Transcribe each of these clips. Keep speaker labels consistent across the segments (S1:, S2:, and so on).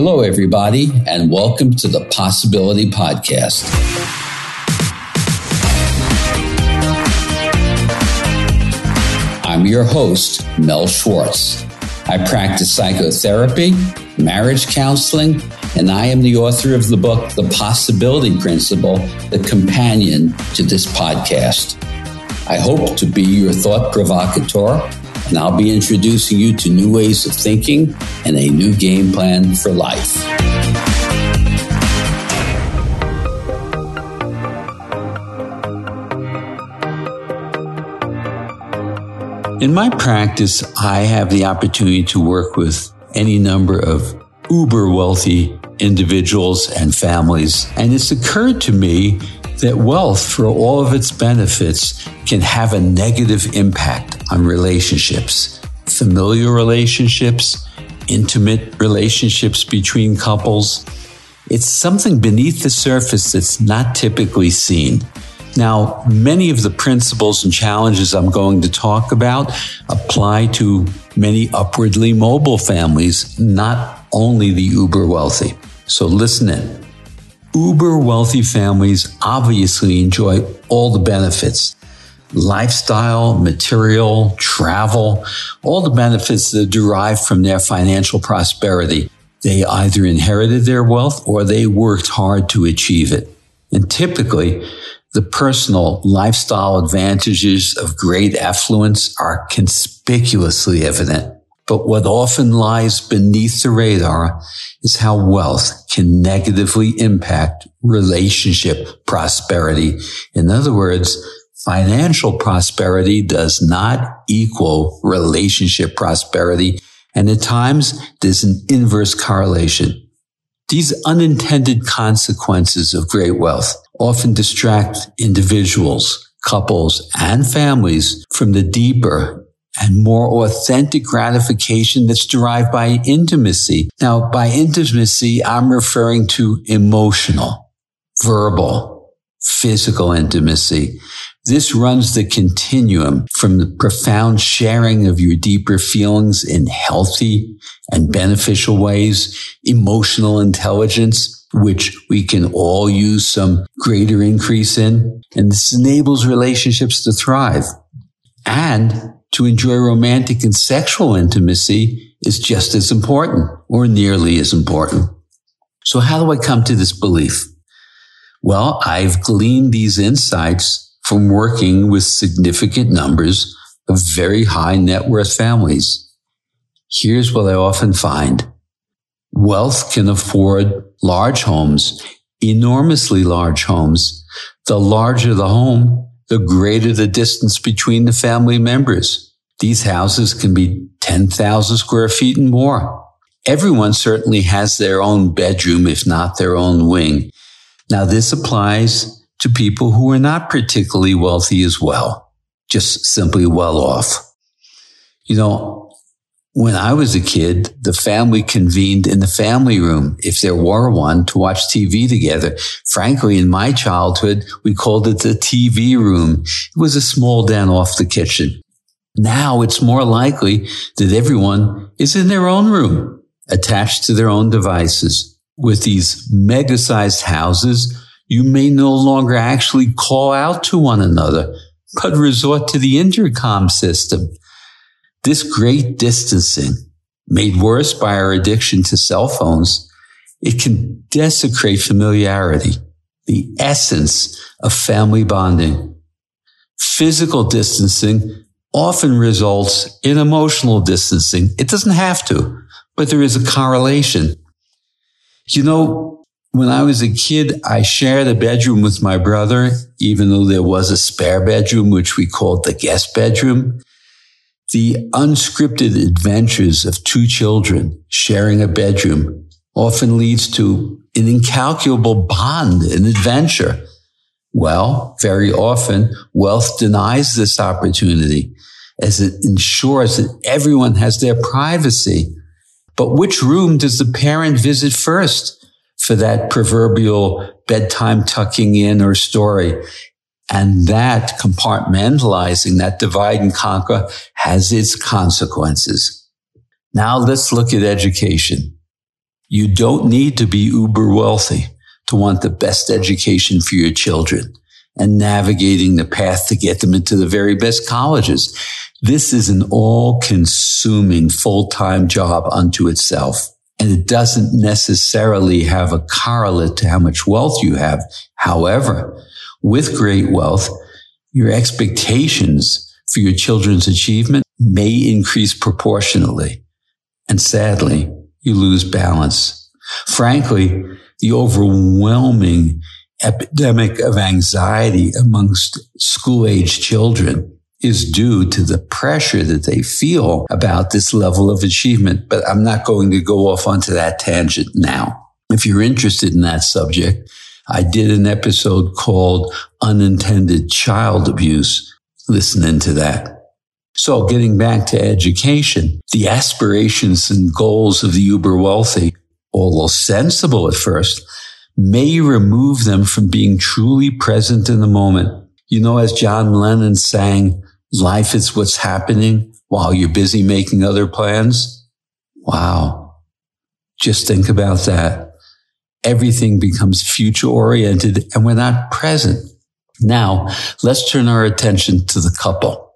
S1: Hello, everybody, and welcome to the Possibility Podcast. I'm your host, Mel Schwartz. I practice psychotherapy, marriage counseling, and I am the author of the book, The Possibility Principle, the companion to this podcast. I hope to be your thought provocateur, and I'll be introducing you to new ways of thinking and a new game plan for life. In my practice, I have the opportunity to work with any number of uber wealthy individuals and families. And it's occurred to me that wealth, for all of its benefits, can have a negative impact on relationships, familiar relationships, intimate relationships between couples. It's something beneath the surface that's not typically seen. Now, many of the principles and challenges I'm going to talk about apply to many upwardly mobile families, not only the uber wealthy. So listen in. Uber wealthy families obviously enjoy all the benefits lifestyle, material, travel, all the benefits that derive from their financial prosperity. They either inherited their wealth or they worked hard to achieve it. And typically, the personal lifestyle advantages of great affluence are conspicuously evident. But what often lies beneath the radar is how wealth can negatively impact relationship prosperity. In other words, financial prosperity does not equal relationship prosperity. And at times there's an inverse correlation. These unintended consequences of great wealth often distract individuals, couples, and families from the deeper and more authentic gratification that's derived by intimacy. Now, by intimacy, I'm referring to emotional, verbal, physical intimacy. This runs the continuum from the profound sharing of your deeper feelings in healthy and beneficial ways, emotional intelligence, which we can all use some greater increase in. And this enables relationships to thrive and to enjoy romantic and sexual intimacy is just as important or nearly as important. So how do I come to this belief? Well, I've gleaned these insights from working with significant numbers of very high net worth families. Here's what I often find. Wealth can afford large homes, enormously large homes. The larger the home, the greater the distance between the family members. These houses can be 10,000 square feet and more. Everyone certainly has their own bedroom, if not their own wing. Now, this applies to people who are not particularly wealthy as well, just simply well off. You know, when I was a kid, the family convened in the family room, if there were one, to watch TV together. Frankly, in my childhood, we called it the TV room. It was a small den off the kitchen. Now it's more likely that everyone is in their own room, attached to their own devices. With these mega sized houses, you may no longer actually call out to one another, but resort to the intercom system. This great distancing, made worse by our addiction to cell phones, it can desecrate familiarity, the essence of family bonding. Physical distancing often results in emotional distancing. It doesn't have to, but there is a correlation. You know, when I was a kid, I shared a bedroom with my brother, even though there was a spare bedroom, which we called the guest bedroom. The unscripted adventures of two children sharing a bedroom often leads to an incalculable bond and adventure. Well, very often wealth denies this opportunity as it ensures that everyone has their privacy. But which room does the parent visit first for that proverbial bedtime tucking in or story? And that compartmentalizing, that divide and conquer has its consequences. Now let's look at education. You don't need to be uber wealthy to want the best education for your children and navigating the path to get them into the very best colleges. This is an all consuming full time job unto itself. And it doesn't necessarily have a correlate to how much wealth you have. However, with great wealth, your expectations for your children's achievement may increase proportionately. And sadly, you lose balance. Frankly, the overwhelming epidemic of anxiety amongst school age children is due to the pressure that they feel about this level of achievement. But I'm not going to go off onto that tangent now. If you're interested in that subject, I did an episode called Unintended Child Abuse. Listen into that. So getting back to education, the aspirations and goals of the uber wealthy, although sensible at first, may remove them from being truly present in the moment. You know, as John Lennon sang, life is what's happening while you're busy making other plans. Wow. Just think about that. Everything becomes future oriented and we're not present. Now let's turn our attention to the couple.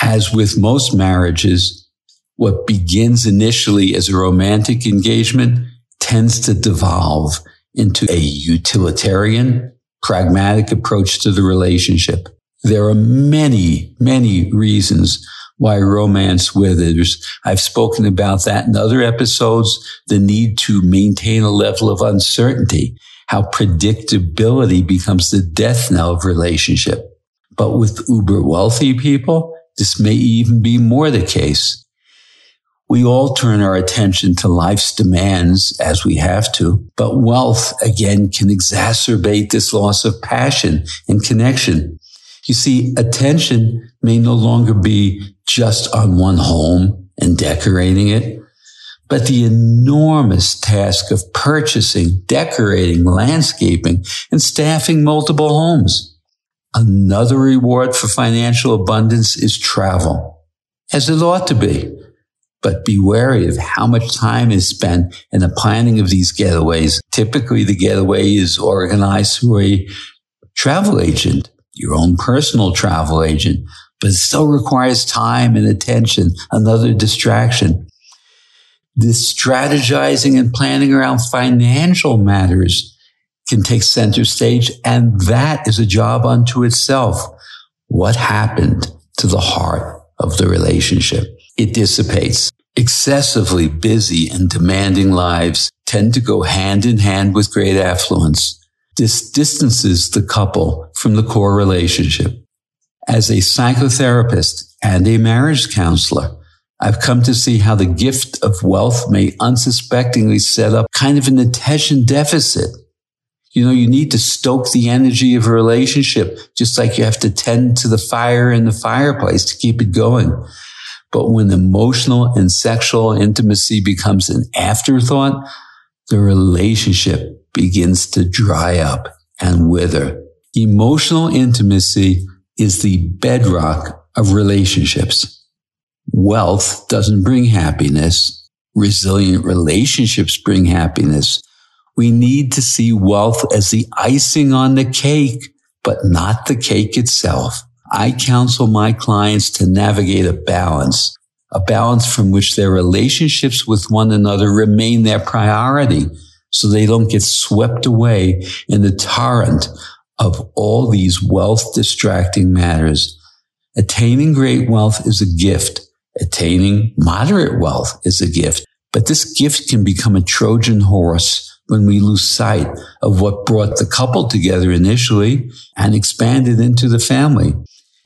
S1: As with most marriages, what begins initially as a romantic engagement tends to devolve into a utilitarian, pragmatic approach to the relationship. There are many, many reasons why romance withers. I've spoken about that in other episodes. The need to maintain a level of uncertainty, how predictability becomes the death knell of relationship. But with uber wealthy people, this may even be more the case. We all turn our attention to life's demands as we have to, but wealth again can exacerbate this loss of passion and connection. You see, attention may no longer be just on one home and decorating it, but the enormous task of purchasing, decorating, landscaping, and staffing multiple homes. Another reward for financial abundance is travel, as it ought to be. But be wary of how much time is spent in the planning of these getaways. Typically, the getaway is organized through a travel agent, your own personal travel agent, but it still requires time and attention, another distraction. This strategizing and planning around financial matters can take center stage. And that is a job unto itself. What happened to the heart of the relationship? It dissipates. Excessively busy and demanding lives tend to go hand in hand with great affluence. This distances the couple from the core relationship. As a psychotherapist and a marriage counselor, I've come to see how the gift of wealth may unsuspectingly set up kind of an attention deficit you know, you need to stoke the energy of a relationship, just like you have to tend to the fire in the fireplace to keep it going. But when emotional and sexual intimacy becomes an afterthought, the relationship begins to dry up and wither. Emotional intimacy is the bedrock of relationships. Wealth doesn't bring happiness. Resilient relationships bring happiness. We need to see wealth as the icing on the cake, but not the cake itself. I counsel my clients to navigate a balance, a balance from which their relationships with one another remain their priority so they don't get swept away in the torrent of all these wealth distracting matters. Attaining great wealth is a gift. Attaining moderate wealth is a gift, but this gift can become a Trojan horse when we lose sight of what brought the couple together initially and expanded into the family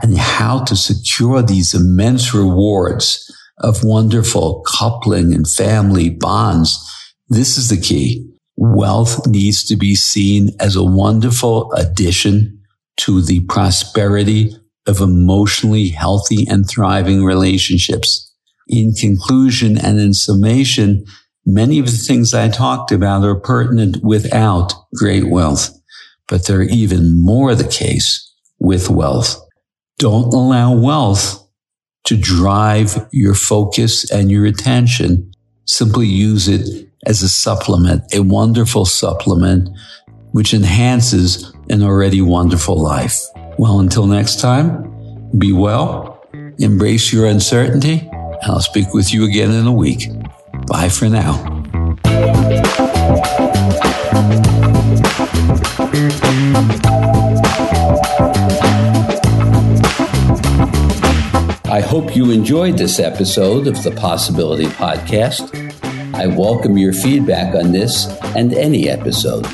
S1: and how to secure these immense rewards of wonderful coupling and family bonds. This is the key. Wealth needs to be seen as a wonderful addition to the prosperity of emotionally healthy and thriving relationships. In conclusion and in summation, Many of the things I talked about are pertinent without great wealth, but they're even more the case with wealth. Don't allow wealth to drive your focus and your attention. Simply use it as a supplement, a wonderful supplement which enhances an already wonderful life. Well, until next time, be well, embrace your uncertainty, and I'll speak with you again in a week. Bye for now. I hope you enjoyed this episode of the Possibility Podcast. I welcome your feedback on this and any episode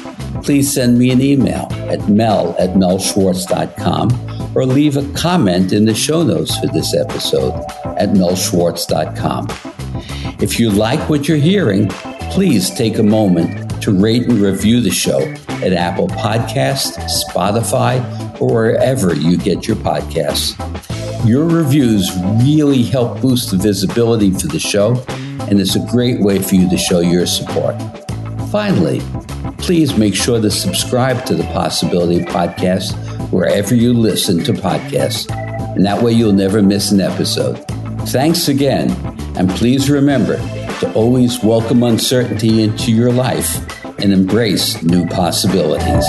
S1: please send me an email at mel at melschwartz.com or leave a comment in the show notes for this episode at melschwartz.com. If you like what you're hearing, please take a moment to rate and review the show at Apple Podcasts, Spotify, or wherever you get your podcasts. Your reviews really help boost the visibility for the show, and it's a great way for you to show your support. Finally, please make sure to subscribe to the Possibility Podcast wherever you listen to podcasts. And that way you'll never miss an episode. Thanks again. And please remember to always welcome uncertainty into your life and embrace new possibilities.